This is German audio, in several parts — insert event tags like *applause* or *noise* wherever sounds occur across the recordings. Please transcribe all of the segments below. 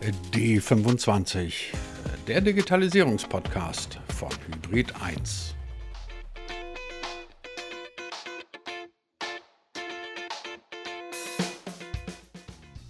D25, der Digitalisierungspodcast von Hybrid 1.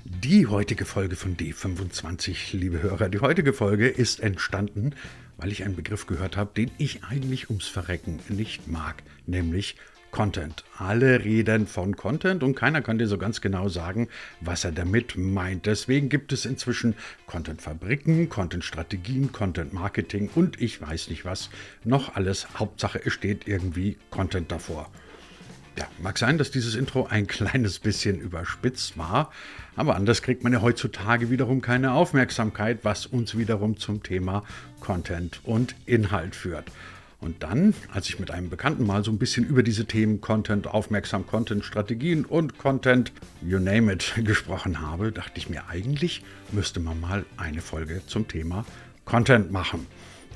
Die heutige Folge von D25, liebe Hörer, die heutige Folge ist entstanden, weil ich einen Begriff gehört habe, den ich eigentlich ums Verrecken nicht mag, nämlich Content. Alle reden von Content und keiner kann dir so ganz genau sagen, was er damit meint. Deswegen gibt es inzwischen Content-Fabriken, Content-Strategien, Content-Marketing und ich weiß nicht was. Noch alles. Hauptsache, es steht irgendwie Content davor. Ja, mag sein, dass dieses Intro ein *laughs* kleines bisschen überspitzt war, aber anders kriegt man ja heutzutage wiederum keine Aufmerksamkeit, was uns wiederum zum Thema Content und Inhalt führt. Und dann, als ich mit einem Bekannten mal so ein bisschen über diese Themen Content, aufmerksam Content, Strategien und Content, you name it, *laughs* gesprochen habe, dachte ich mir, eigentlich müsste man mal eine Folge zum Thema Content machen.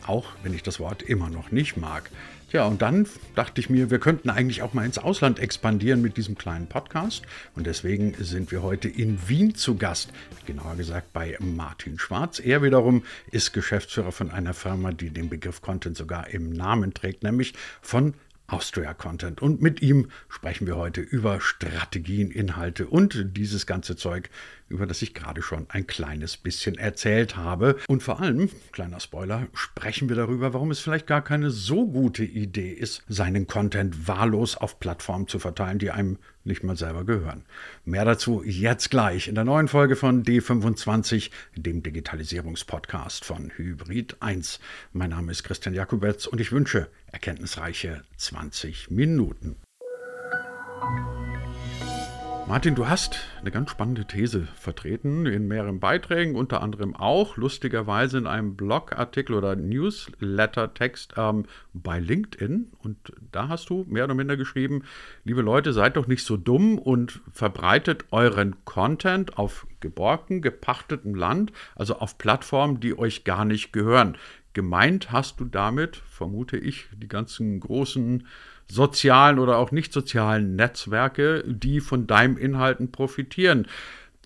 Auch wenn ich das Wort immer noch nicht mag. Ja, und dann dachte ich mir, wir könnten eigentlich auch mal ins Ausland expandieren mit diesem kleinen Podcast. Und deswegen sind wir heute in Wien zu Gast. Genauer gesagt bei Martin Schwarz. Er wiederum ist Geschäftsführer von einer Firma, die den Begriff Content sogar im Namen trägt, nämlich von Austria Content. Und mit ihm sprechen wir heute über Strategien, Inhalte und dieses ganze Zeug, über das ich gerade schon ein kleines bisschen erzählt habe. Und vor allem, kleiner Spoiler, sprechen wir darüber, warum es vielleicht gar keine so gute Idee ist, seinen Content wahllos auf Plattformen zu verteilen, die einem nicht mal selber gehören. Mehr dazu jetzt gleich in der neuen Folge von D25, dem Digitalisierungspodcast von Hybrid 1. Mein Name ist Christian Jakubetz und ich wünsche erkenntnisreiche 20 Minuten. Martin, du hast eine ganz spannende These vertreten in mehreren Beiträgen, unter anderem auch lustigerweise in einem Blogartikel oder Newsletter-Text ähm, bei LinkedIn. Und da hast du mehr oder minder geschrieben, liebe Leute, seid doch nicht so dumm und verbreitet euren Content auf geborgten, gepachtetem Land, also auf Plattformen, die euch gar nicht gehören. Gemeint hast du damit, vermute ich, die ganzen großen sozialen oder auch nicht sozialen Netzwerke, die von deinen Inhalten profitieren.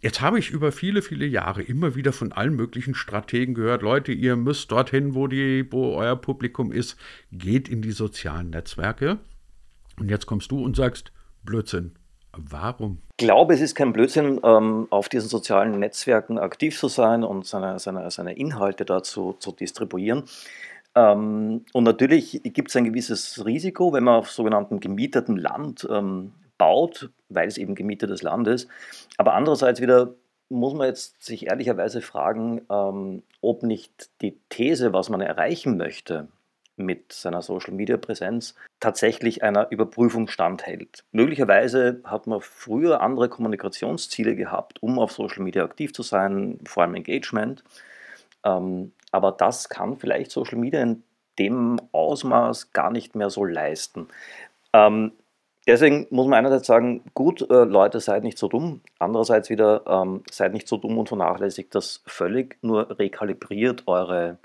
Jetzt habe ich über viele, viele Jahre immer wieder von allen möglichen Strategen gehört, Leute, ihr müsst dorthin, wo, die, wo euer Publikum ist, geht in die sozialen Netzwerke. Und jetzt kommst du und sagst, Blödsinn. Warum? Ich glaube, es ist kein Blödsinn, ähm, auf diesen sozialen Netzwerken aktiv zu sein und seine, seine, seine Inhalte dazu zu distribuieren. Ähm, und natürlich gibt es ein gewisses Risiko, wenn man auf sogenanntem gemietetem Land ähm, baut, weil es eben gemietetes Land ist. Aber andererseits wieder muss man jetzt sich ehrlicherweise fragen, ähm, ob nicht die These, was man erreichen möchte mit seiner Social-Media-Präsenz, tatsächlich einer Überprüfung standhält. Möglicherweise hat man früher andere Kommunikationsziele gehabt, um auf Social Media aktiv zu sein, vor allem Engagement. Ähm, aber das kann vielleicht Social Media in dem Ausmaß gar nicht mehr so leisten. Ähm, deswegen muss man einerseits sagen, gut, äh, Leute, seid nicht so dumm. Andererseits wieder, ähm, seid nicht so dumm und vernachlässigt das völlig, nur rekalibriert eure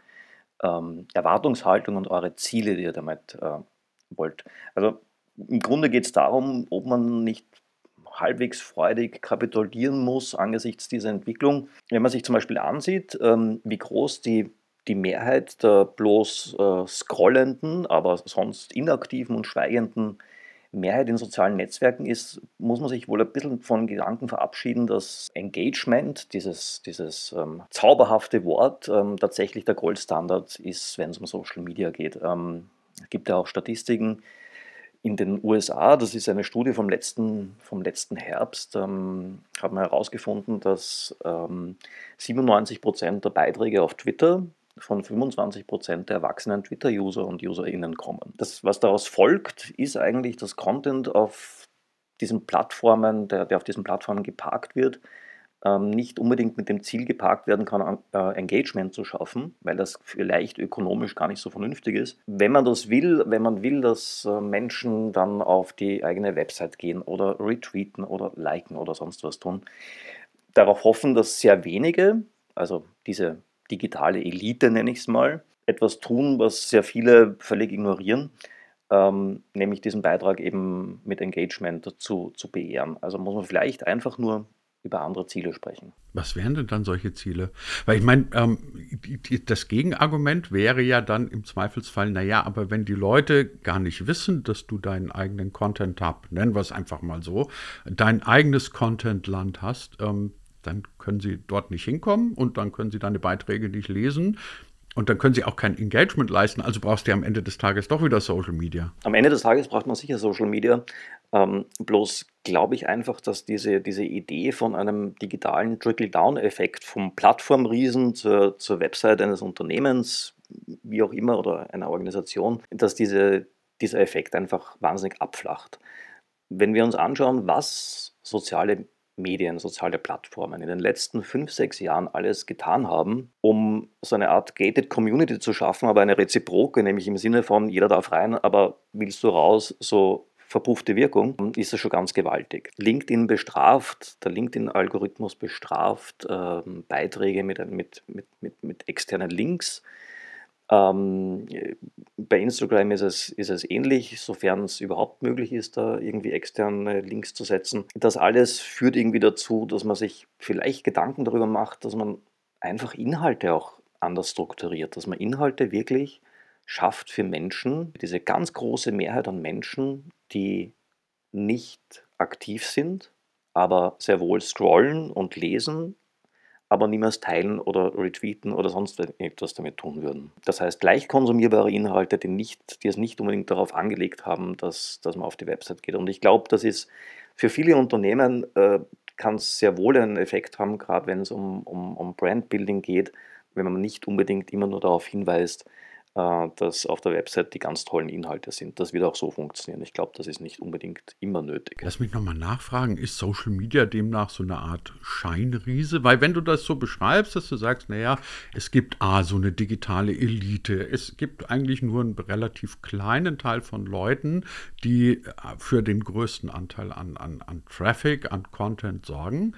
ähm, Erwartungshaltung und eure Ziele, die ihr damit äh, wollt. Also im Grunde geht es darum, ob man nicht halbwegs freudig kapitulieren muss angesichts dieser Entwicklung. Wenn man sich zum Beispiel ansieht, ähm, wie groß die, die Mehrheit der bloß äh, scrollenden, aber sonst inaktiven und schweigenden Mehrheit in sozialen Netzwerken ist, muss man sich wohl ein bisschen von Gedanken verabschieden, dass Engagement, dieses, dieses ähm, zauberhafte Wort, ähm, tatsächlich der Goldstandard ist, wenn es um Social Media geht. Ähm, es gibt ja auch Statistiken, in den USA, das ist eine Studie vom letzten, vom letzten Herbst, ähm, hat man herausgefunden, dass ähm, 97 Prozent der Beiträge auf Twitter von 25 Prozent der erwachsenen Twitter-User und UserInnen kommen. Das, was daraus folgt, ist eigentlich, dass Content auf diesen Plattformen, der, der auf diesen Plattformen geparkt wird, ähm, nicht unbedingt mit dem Ziel geparkt werden kann, äh, Engagement zu schaffen, weil das vielleicht ökonomisch gar nicht so vernünftig ist. Wenn man das will, wenn man will, dass äh, Menschen dann auf die eigene Website gehen oder retweeten oder liken oder sonst was tun, darauf hoffen, dass sehr wenige, also diese digitale Elite nenne ich es mal, etwas tun, was sehr viele völlig ignorieren. Ähm, nämlich diesen Beitrag eben mit Engagement zu, zu beehren. Also muss man vielleicht einfach nur über andere Ziele sprechen. Was wären denn dann solche Ziele? Weil ich meine, ähm, das Gegenargument wäre ja dann im Zweifelsfall, naja, aber wenn die Leute gar nicht wissen, dass du deinen eigenen Content-Hub, nennen wir es einfach mal so, dein eigenes Content-Land hast, ähm, dann können sie dort nicht hinkommen und dann können sie deine Beiträge nicht lesen. Und dann können sie auch kein Engagement leisten. Also brauchst du am Ende des Tages doch wieder Social Media. Am Ende des Tages braucht man sicher Social Media. Ähm, bloß glaube ich einfach, dass diese, diese Idee von einem digitalen Trickle-Down-Effekt vom Plattformriesen zur, zur Website eines Unternehmens, wie auch immer, oder einer Organisation, dass diese, dieser Effekt einfach wahnsinnig abflacht. Wenn wir uns anschauen, was soziale Medien, soziale Plattformen in den letzten fünf, sechs Jahren alles getan haben, um so eine Art gated Community zu schaffen, aber eine reziproke, nämlich im Sinne von jeder darf rein, aber willst du raus, so verpuffte Wirkung, ist das schon ganz gewaltig. LinkedIn bestraft, der LinkedIn-Algorithmus bestraft äh, Beiträge mit, mit, mit, mit, mit externen Links ähm, bei Instagram ist es, ist es ähnlich, sofern es überhaupt möglich ist, da irgendwie externe Links zu setzen. Das alles führt irgendwie dazu, dass man sich vielleicht Gedanken darüber macht, dass man einfach Inhalte auch anders strukturiert, dass man Inhalte wirklich schafft für Menschen, diese ganz große Mehrheit an Menschen, die nicht aktiv sind, aber sehr wohl scrollen und lesen aber niemals teilen oder retweeten oder sonst etwas damit tun würden. Das heißt, leicht konsumierbare Inhalte, die, nicht, die es nicht unbedingt darauf angelegt haben, dass, dass man auf die Website geht. Und ich glaube, das ist für viele Unternehmen äh, kann es sehr wohl einen Effekt haben, gerade wenn es um, um, um Brandbuilding geht, wenn man nicht unbedingt immer nur darauf hinweist, dass auf der Website die ganz tollen Inhalte sind. Das wird auch so funktionieren. Ich glaube, das ist nicht unbedingt immer nötig. Lass mich nochmal nachfragen, ist Social Media demnach so eine Art Scheinriese? Weil wenn du das so beschreibst, dass du sagst, naja, es gibt A, so eine digitale Elite, es gibt eigentlich nur einen relativ kleinen Teil von Leuten, die äh, für den größten Anteil an, an, an Traffic, an Content sorgen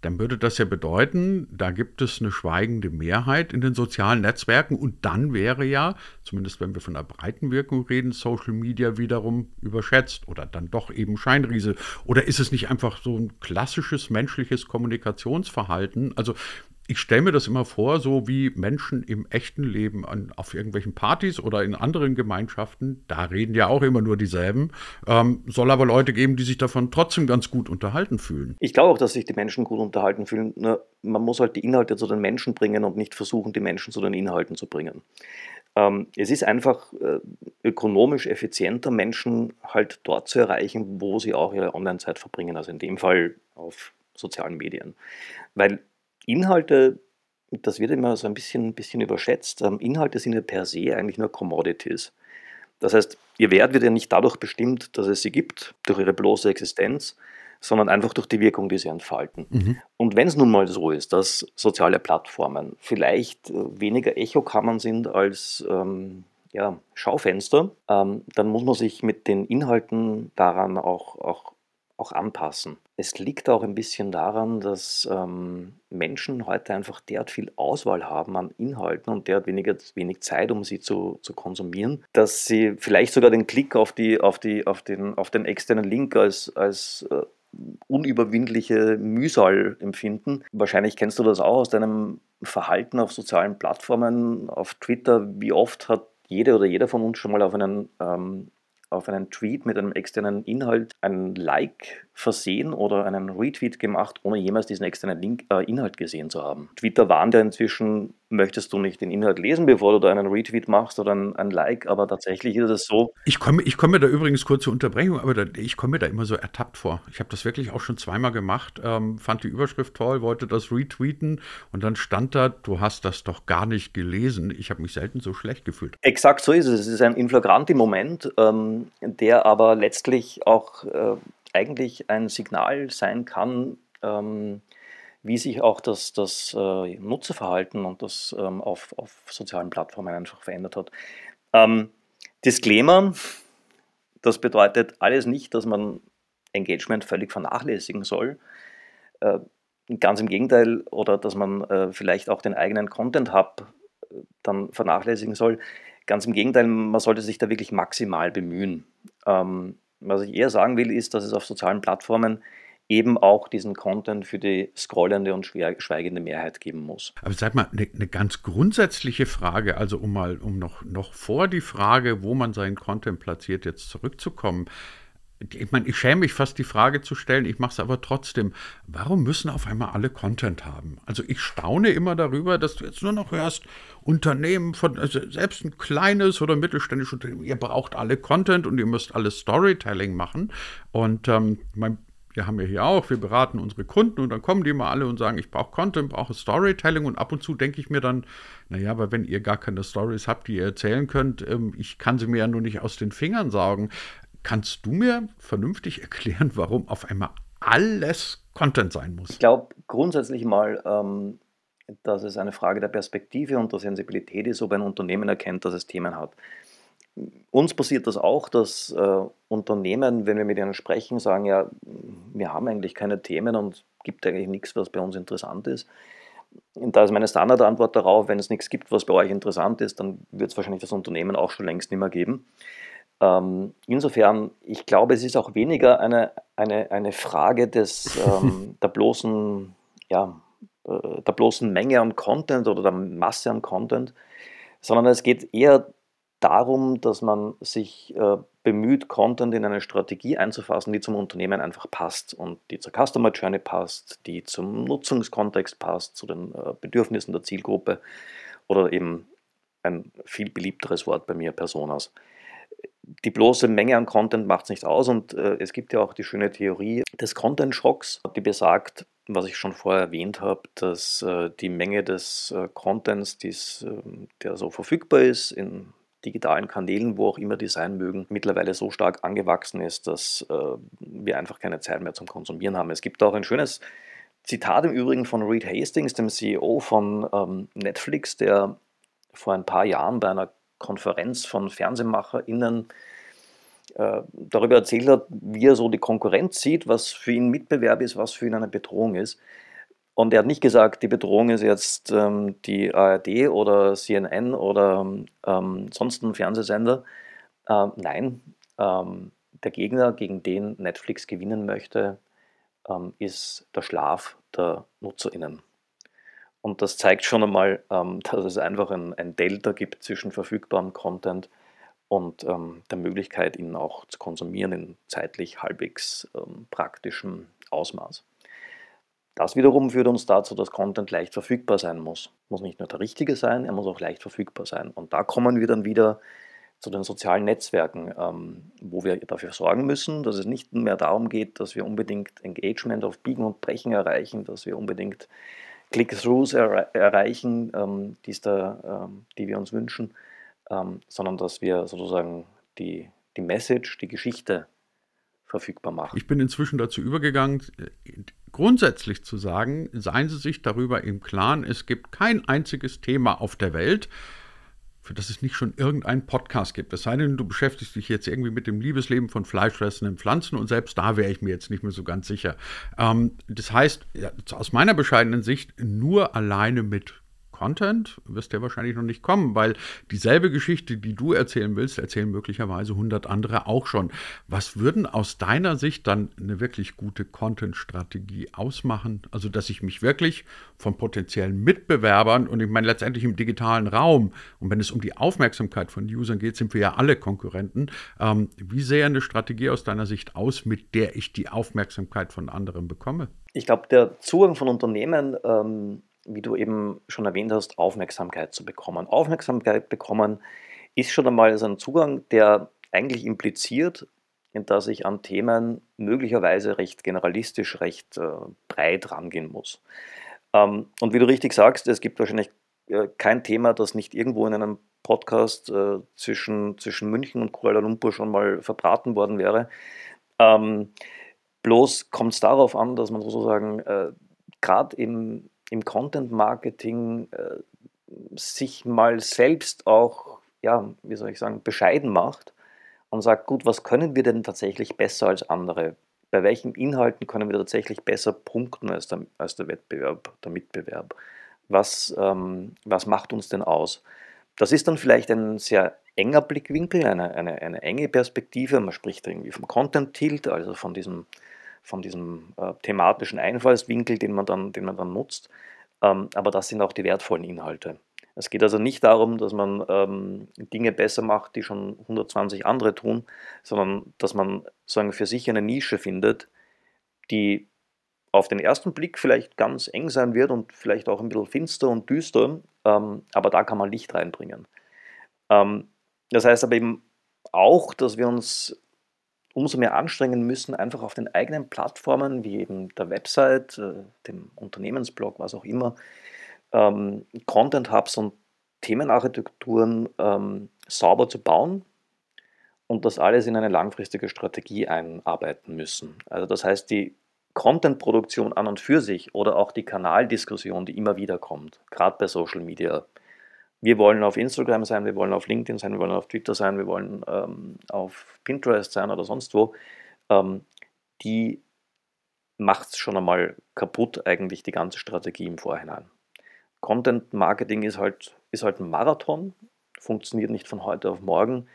dann würde das ja bedeuten, da gibt es eine schweigende Mehrheit in den sozialen Netzwerken und dann wäre ja, zumindest wenn wir von der breiten Wirkung reden, Social Media wiederum überschätzt oder dann doch eben Scheinriese. Oder ist es nicht einfach so ein klassisches menschliches Kommunikationsverhalten? Also ich stelle mir das immer vor, so wie Menschen im echten Leben an, auf irgendwelchen Partys oder in anderen Gemeinschaften, da reden ja auch immer nur dieselben, ähm, soll aber Leute geben, die sich davon trotzdem ganz gut unterhalten fühlen. Ich glaube auch, dass sich die Menschen gut unterhalten fühlen. Nur man muss halt die Inhalte zu den Menschen bringen und nicht versuchen, die Menschen zu den Inhalten zu bringen. Ähm, es ist einfach äh, ökonomisch effizienter, Menschen halt dort zu erreichen, wo sie auch ihre Online-Zeit verbringen, also in dem Fall auf sozialen Medien. Weil Inhalte, das wird immer so ein bisschen, ein bisschen überschätzt. Ähm, Inhalte sind ja per se eigentlich nur Commodities. Das heißt, ihr Wert wird ja nicht dadurch bestimmt, dass es sie gibt, durch ihre bloße Existenz, sondern einfach durch die Wirkung, die sie entfalten. Mhm. Und wenn es nun mal so ist, dass soziale Plattformen vielleicht äh, weniger Echokammern sind als ähm, ja, Schaufenster, ähm, dann muss man sich mit den Inhalten daran auch, auch auch anpassen. Es liegt auch ein bisschen daran, dass ähm, Menschen heute einfach derart viel Auswahl haben an Inhalten und derart weniger, wenig Zeit, um sie zu, zu konsumieren, dass sie vielleicht sogar den Klick auf, die, auf, die, auf, den, auf den externen Link als, als äh, unüberwindliche Mühsal empfinden. Wahrscheinlich kennst du das auch aus deinem Verhalten auf sozialen Plattformen, auf Twitter. Wie oft hat jede oder jeder von uns schon mal auf einen ähm, auf einen Tweet mit einem externen Inhalt ein Like versehen oder einen Retweet gemacht, ohne jemals diesen externen Link, äh, Inhalt gesehen zu haben. Twitter warnt ja inzwischen, möchtest du nicht den Inhalt lesen, bevor du da einen Retweet machst oder ein, ein Like, aber tatsächlich ist es so. Ich komme ich komm mir da übrigens kurze Unterbrechung, aber da, ich komme mir da immer so ertappt vor. Ich habe das wirklich auch schon zweimal gemacht, ähm, fand die Überschrift toll, wollte das retweeten und dann stand da, du hast das doch gar nicht gelesen. Ich habe mich selten so schlecht gefühlt. Exakt so ist es. Es ist ein inflagranti Moment, ähm, der aber letztlich auch äh, eigentlich ein Signal sein kann, ähm, wie sich auch das, das äh, Nutzerverhalten und das ähm, auf, auf sozialen Plattformen einfach verändert hat. Ähm, Disclaimer, das bedeutet alles nicht, dass man Engagement völlig vernachlässigen soll. Äh, ganz im Gegenteil, oder dass man äh, vielleicht auch den eigenen Content Hub äh, dann vernachlässigen soll. Ganz im Gegenteil, man sollte sich da wirklich maximal bemühen. Ähm, was ich eher sagen will, ist, dass es auf sozialen Plattformen eben auch diesen Content für die scrollende und schweigende Mehrheit geben muss. Aber sag mal, eine, eine ganz grundsätzliche Frage, also um mal, um noch, noch vor die Frage, wo man seinen Content platziert, jetzt zurückzukommen ich meine, ich schäme mich fast die Frage zu stellen, ich mache es aber trotzdem. Warum müssen auf einmal alle Content haben? Also ich staune immer darüber, dass du jetzt nur noch hörst, Unternehmen von, also selbst ein kleines oder mittelständisches Unternehmen, ihr braucht alle Content und ihr müsst alles Storytelling machen. Und ähm, mein, wir haben ja hier auch, wir beraten unsere Kunden und dann kommen die mal alle und sagen, ich brauche Content, brauche Storytelling und ab und zu denke ich mir dann, naja, aber wenn ihr gar keine Stories habt, die ihr erzählen könnt, ähm, ich kann sie mir ja nur nicht aus den Fingern saugen. Kannst du mir vernünftig erklären, warum auf einmal alles Content sein muss? Ich glaube grundsätzlich mal, ähm, dass es eine Frage der Perspektive und der Sensibilität ist, ob ein Unternehmen erkennt, dass es Themen hat. Uns passiert das auch, dass äh, Unternehmen, wenn wir mit ihnen sprechen, sagen, ja, wir haben eigentlich keine Themen und gibt eigentlich nichts, was bei uns interessant ist. Und da ist meine Standardantwort darauf, wenn es nichts gibt, was bei euch interessant ist, dann wird es wahrscheinlich das Unternehmen auch schon längst nicht mehr geben. Ähm, insofern, ich glaube, es ist auch weniger eine, eine, eine Frage des, ähm, *laughs* der, bloßen, ja, äh, der bloßen Menge an Content oder der Masse an Content, sondern es geht eher darum, dass man sich äh, bemüht, Content in eine Strategie einzufassen, die zum Unternehmen einfach passt und die zur Customer Journey passt, die zum Nutzungskontext passt, zu den äh, Bedürfnissen der Zielgruppe oder eben ein viel beliebteres Wort bei mir, Personas die bloße Menge an Content macht es nicht aus und äh, es gibt ja auch die schöne Theorie des Content-Schocks, die besagt, was ich schon vorher erwähnt habe, dass äh, die Menge des äh, Contents, dies, ähm, der so verfügbar ist in digitalen Kanälen, wo auch immer die sein mögen, mittlerweile so stark angewachsen ist, dass äh, wir einfach keine Zeit mehr zum Konsumieren haben. Es gibt auch ein schönes Zitat im Übrigen von Reed Hastings, dem CEO von ähm, Netflix, der vor ein paar Jahren bei einer Konferenz von FernsehmacherInnen äh, darüber erzählt hat, wie er so die Konkurrenz sieht, was für ihn Mitbewerb ist, was für ihn eine Bedrohung ist. Und er hat nicht gesagt, die Bedrohung ist jetzt ähm, die ARD oder CNN oder ähm, sonst ein Fernsehsender. Äh, nein, ähm, der Gegner, gegen den Netflix gewinnen möchte, ähm, ist der Schlaf der NutzerInnen. Und das zeigt schon einmal, ähm, *laughs* dass es einfach ein, Delta gibt zwischen verfügbarem Content und ähm, der Möglichkeit, ihn auch zu konsumieren in zeitlich halbwegs ähm, praktischem Ausmaß. Das wiederum führt uns dazu, dass Content leicht verfügbar sein muss. Muss nicht nur der richtige sein, er muss auch leicht verfügbar sein. Und da kommen wir dann wieder zu den sozialen Netzwerken, wo wir dafür sorgen müssen, dass es nicht mehr darum geht, dass wir unbedingt Engagement auf Biegen und Brechen erreichen, dass wir unbedingt Click-Throughs er erreichen, ähm, da, ähm, die wir uns wünschen, ähm, sondern dass wir sozusagen die, die Message, die Geschichte verfügbar machen. Ich bin inzwischen dazu übergegangen, grundsätzlich zu sagen, seien Sie sich darüber im Klaren, es gibt kein einziges Thema auf der Welt, für das es nicht schon irgendeinen Podcast gibt. Es sei denn, du beschäftigst dich jetzt irgendwie mit dem Liebesleben von fleischfressenden Pflanzen und selbst da wäre ich mir jetzt nicht mehr so ganz sicher. Ähm, das heißt, ja, aus meiner bescheidenen Sicht, nur alleine mit Content wirst du ja wahrscheinlich noch nicht kommen, weil dieselbe Geschichte, die du erzählen willst, erzählen möglicherweise 100 andere auch schon. Was würden aus deiner Sicht dann eine wirklich gute Content-Strategie ausmachen? Also, dass ich mich wirklich von potenziellen Mitbewerbern und ich meine letztendlich im digitalen Raum und wenn es um die Aufmerksamkeit von Usern geht, sind wir ja alle Konkurrenten. Ähm, wie sähe eine Strategie aus deiner Sicht aus, mit der ich die Aufmerksamkeit von anderen bekomme? Ich glaube, der Zugang von Unternehmen ähm wie du eben schon erwähnt hast, Aufmerksamkeit zu bekommen. Aufmerksamkeit bekommen ist schon einmal ein Zugang, der eigentlich impliziert, dass ich an Themen möglicherweise recht generalistisch, recht äh, breit rangehen muss. Ähm, und wie du richtig sagst, es gibt wahrscheinlich äh, kein Thema, das nicht irgendwo in einem Podcast äh, zwischen, zwischen München und Kuala Lumpur schon mal verbraten worden wäre. Ähm, bloß kommt es darauf an, dass man sozusagen gerade im im Content Marketing äh, sich mal selbst auch, ja, wie soll ich sagen, bescheiden macht und sagt, gut, was können wir denn tatsächlich besser als andere? Bei welchen Inhalten können wir tatsächlich besser punkten als der, als der Wettbewerb, der Mitbewerb? Was, ähm, was macht uns denn aus? Das ist dann vielleicht ein sehr enger Blickwinkel, eine, eine, eine enge Perspektive. Man spricht irgendwie vom Content Tilt, also von diesem von diesem äh, thematischen Einfallswinkel, den man dann, den man dann nutzt. Ähm, aber das sind auch die wertvollen Inhalte. Es geht also nicht darum, dass man ähm, Dinge besser macht, die schon 120 andere tun, sondern dass man sagen, für sich eine Nische findet, die auf den ersten Blick vielleicht ganz eng sein wird und vielleicht auch ein bisschen finster und düster, ähm, aber da kann man Licht reinbringen. Ähm, das heißt aber eben auch, dass wir uns umso mehr anstrengen müssen, einfach auf den eigenen Plattformen, wie eben der Website, äh, dem Unternehmensblog, was auch immer, ähm, Content Hubs und Themenarchitekturen ähm, sauber zu bauen und das alles in eine langfristige Strategie einarbeiten müssen. Also das heißt, die Content-Produktion an und für sich oder auch die Kanaldiskussion, die immer wieder kommt, gerade bei Social Media. Wir wollen auf Instagram sein, wir wollen auf LinkedIn sein, wir wollen auf Twitter sein, wir wollen ähm, auf Pinterest sein oder sonst wo. Ähm, die macht es schon einmal kaputt, eigentlich die ganze Strategie im Vorhinein. Content Marketing ist halt, ist halt ein Marathon, funktioniert nicht von heute auf morgen.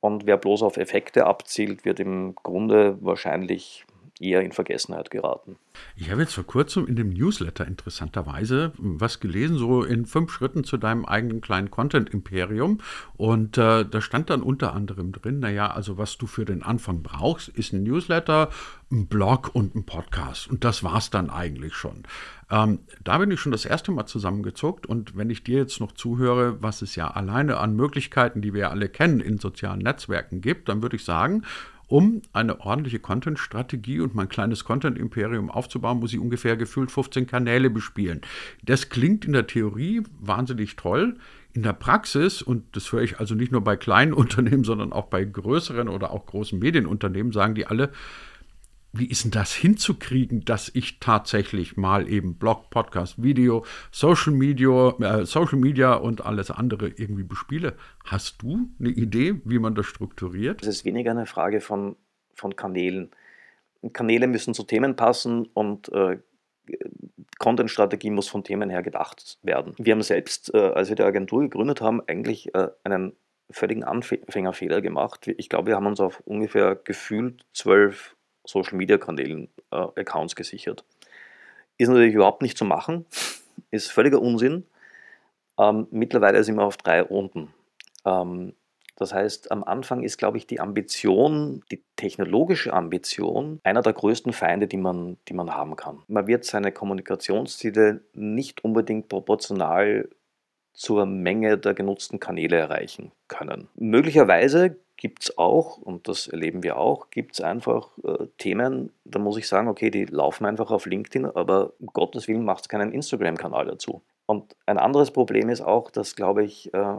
Und wer bloß auf Effekte abzielt, wird im Grunde wahrscheinlich eher in Vergessenheit geraten. Ich habe jetzt vor kurzem in dem Newsletter interessanterweise was gelesen, so in fünf Schritten zu deinem eigenen kleinen Content-Imperium. Und äh, da stand dann unter anderem drin, naja, also was du für den Anfang brauchst, ist ein Newsletter, ein Blog und ein Podcast. Und das war es dann eigentlich schon. Ähm, da bin ich schon das erste Mal zusammengezuckt. Und wenn ich dir jetzt noch zuhöre, was es ja alleine an Möglichkeiten, die wir alle kennen, in sozialen Netzwerken gibt, dann würde ich sagen, um eine ordentliche Content-Strategie und mein kleines Content-Imperium aufzubauen, muss ich ungefähr gefühlt 15 Kanäle bespielen. Das klingt in der Theorie wahnsinnig toll. In der Praxis, und das höre ich also nicht nur bei kleinen *laughs* Unternehmen, sondern auch bei größeren oder auch großen Medienunternehmen, sagen die alle, wie ist denn das hinzukriegen, dass ich tatsächlich mal eben Blog, Podcast, Video, Social Media, äh, Social Media und alles andere irgendwie bespiele? Hast du eine Idee, wie man das strukturiert? Es ist weniger eine Frage von, von Kanälen. Kanäle müssen zu Themen passen und äh, Content-Strategie muss von Themen her gedacht werden. Wir haben selbst, äh, als wir die Agentur gegründet haben, eigentlich äh, einen völligen Anfängerfehler gemacht. Ich glaube, wir haben uns auf ungefähr gefühlt zwölf Social-Media-Kanälen äh, Accounts gesichert. Ist natürlich überhaupt nicht zu machen, *laughs* ist völliger Unsinn. Ähm, mittlerweile sind wir auf drei Runden. Ähm, das heißt, am Anfang ist, glaube ich, die Ambition, die technologische Ambition, einer der größten Feinde, die man, die man haben kann. Man wird seine Kommunikationsziele nicht unbedingt proportional zur Menge der genutzten Kanäle erreichen können. Möglicherweise gibt es auch, und das erleben wir auch, gibt es einfach äh, Themen, da muss ich sagen, okay, die laufen einfach auf LinkedIn, aber um Gottes Willen macht es keinen Instagram-Kanal dazu. Und ein anderes Problem ist auch, dass, glaube ich, äh,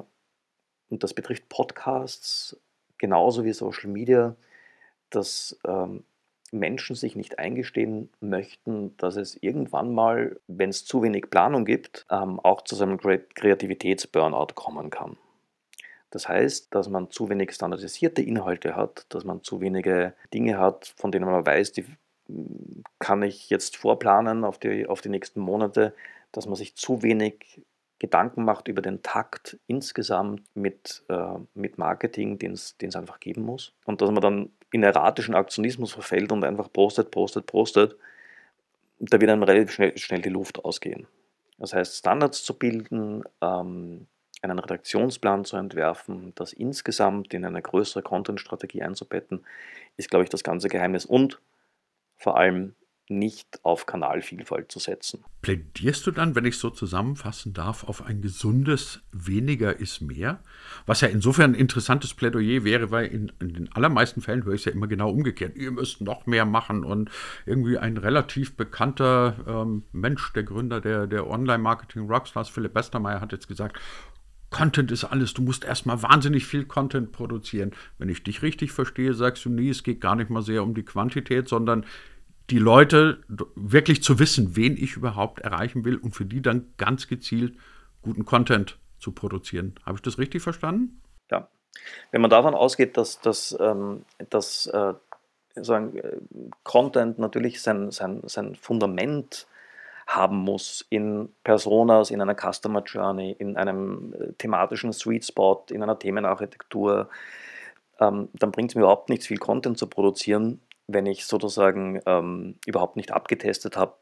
und das betrifft Podcasts genauso wie Social Media, dass ähm, Menschen sich nicht eingestehen möchten, dass es irgendwann mal, wenn es zu wenig Planung gibt, ähm, auch zu so einem Kreativitäts-Burnout kommen kann. Das heißt, dass man zu wenig standardisierte Inhalte hat, dass man zu wenige Dinge hat, von denen man weiß, die hm, kann ich jetzt vorplanen auf die, auf die nächsten Monate, dass man sich zu wenig Gedanken macht über den Takt insgesamt mit, äh, mit Marketing, den es einfach geben muss. Und dass man dann in erratischen Aktionismus verfällt und einfach postet, postet, postet, da wird einem relativ schnell, schnell die Luft ausgehen. Das heißt, Standards zu bilden, ähm, einen Redaktionsplan zu entwerfen, das insgesamt in eine größere Content-Strategie einzubetten, ist, glaube ich, das ganze Geheimnis und vor allem nicht auf Kanalvielfalt zu setzen. Plädierst du dann, wenn ich so zusammenfassen darf, auf ein gesundes weniger ist mehr? Was ja insofern ein interessantes Plädoyer wäre, weil in, in den allermeisten Fällen höre ich es ja immer genau umgekehrt. Ihr müsst noch mehr machen und irgendwie ein relativ bekannter ähm, Mensch, der Gründer der, der Online-Marketing Rockstars, Philipp Westermeier, hat jetzt gesagt, Content ist alles, du musst erstmal wahnsinnig viel Content produzieren. Wenn ich dich richtig verstehe, sagst du, nie, es geht gar nicht mal sehr um die Quantität, sondern die Leute wirklich zu wissen, wen ich überhaupt erreichen will und für die dann ganz gezielt guten Content zu produzieren. Habe ich das richtig verstanden? Ja. Wenn man davon ausgeht, dass, dass, ähm, dass äh, sagen, äh, Content natürlich sein, sein, sein Fundament haben muss in Personas, in einer Customer Journey, in einem äh, thematischen Sweet Spot, in einer Themenarchitektur, ähm, dann bringt es mir überhaupt nichts, viel Content zu produzieren, wenn ich sozusagen ähm, überhaupt nicht abgetestet habe,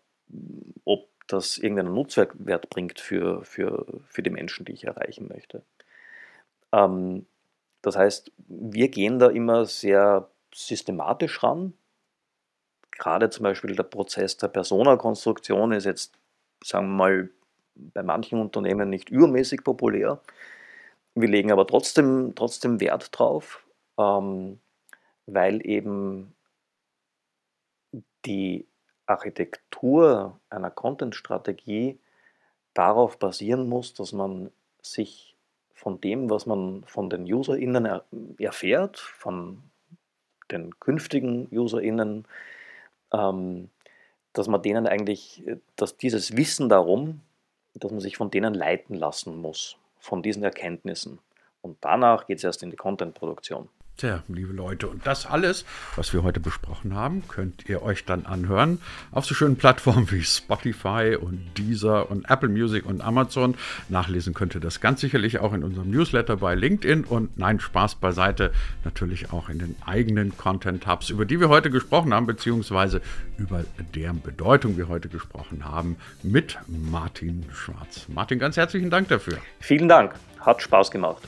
ob das irgendeinen Nutzwert bringt für, für, für die Menschen, die ich erreichen möchte. Ähm, das heißt, wir gehen da immer sehr systematisch ran. Gerade zum Beispiel der Prozess der Personakonstruktion ist jetzt, sagen wir mal, bei manchen Unternehmen nicht übermäßig populär. Wir legen aber trotzdem, trotzdem Wert drauf, ähm, weil eben die Architektur einer Content-Strategie darauf basieren muss, dass man sich von dem, was man von den UserInnen erfährt, von den künftigen UserInnen, ähm, dass man denen eigentlich, dass dieses Wissen darum, dass man sich von denen leiten lassen muss, von diesen Erkenntnissen. Und danach geht es erst in die Content-Produktion. Tja, liebe Leute, und das alles, was wir heute besprochen haben, könnt ihr euch dann anhören auf so schönen Plattformen wie Spotify und Deezer und Apple Music und Amazon. Nachlesen könnt ihr das ganz sicherlich auch in unserem Newsletter bei LinkedIn und nein, Spaß beiseite, natürlich auch in den eigenen Content-Hubs, über die wir heute gesprochen haben, beziehungsweise über deren Bedeutung wir heute gesprochen haben, mit Martin Schwarz. Martin, ganz herzlichen Dank dafür. Vielen Dank, hat Spaß gemacht.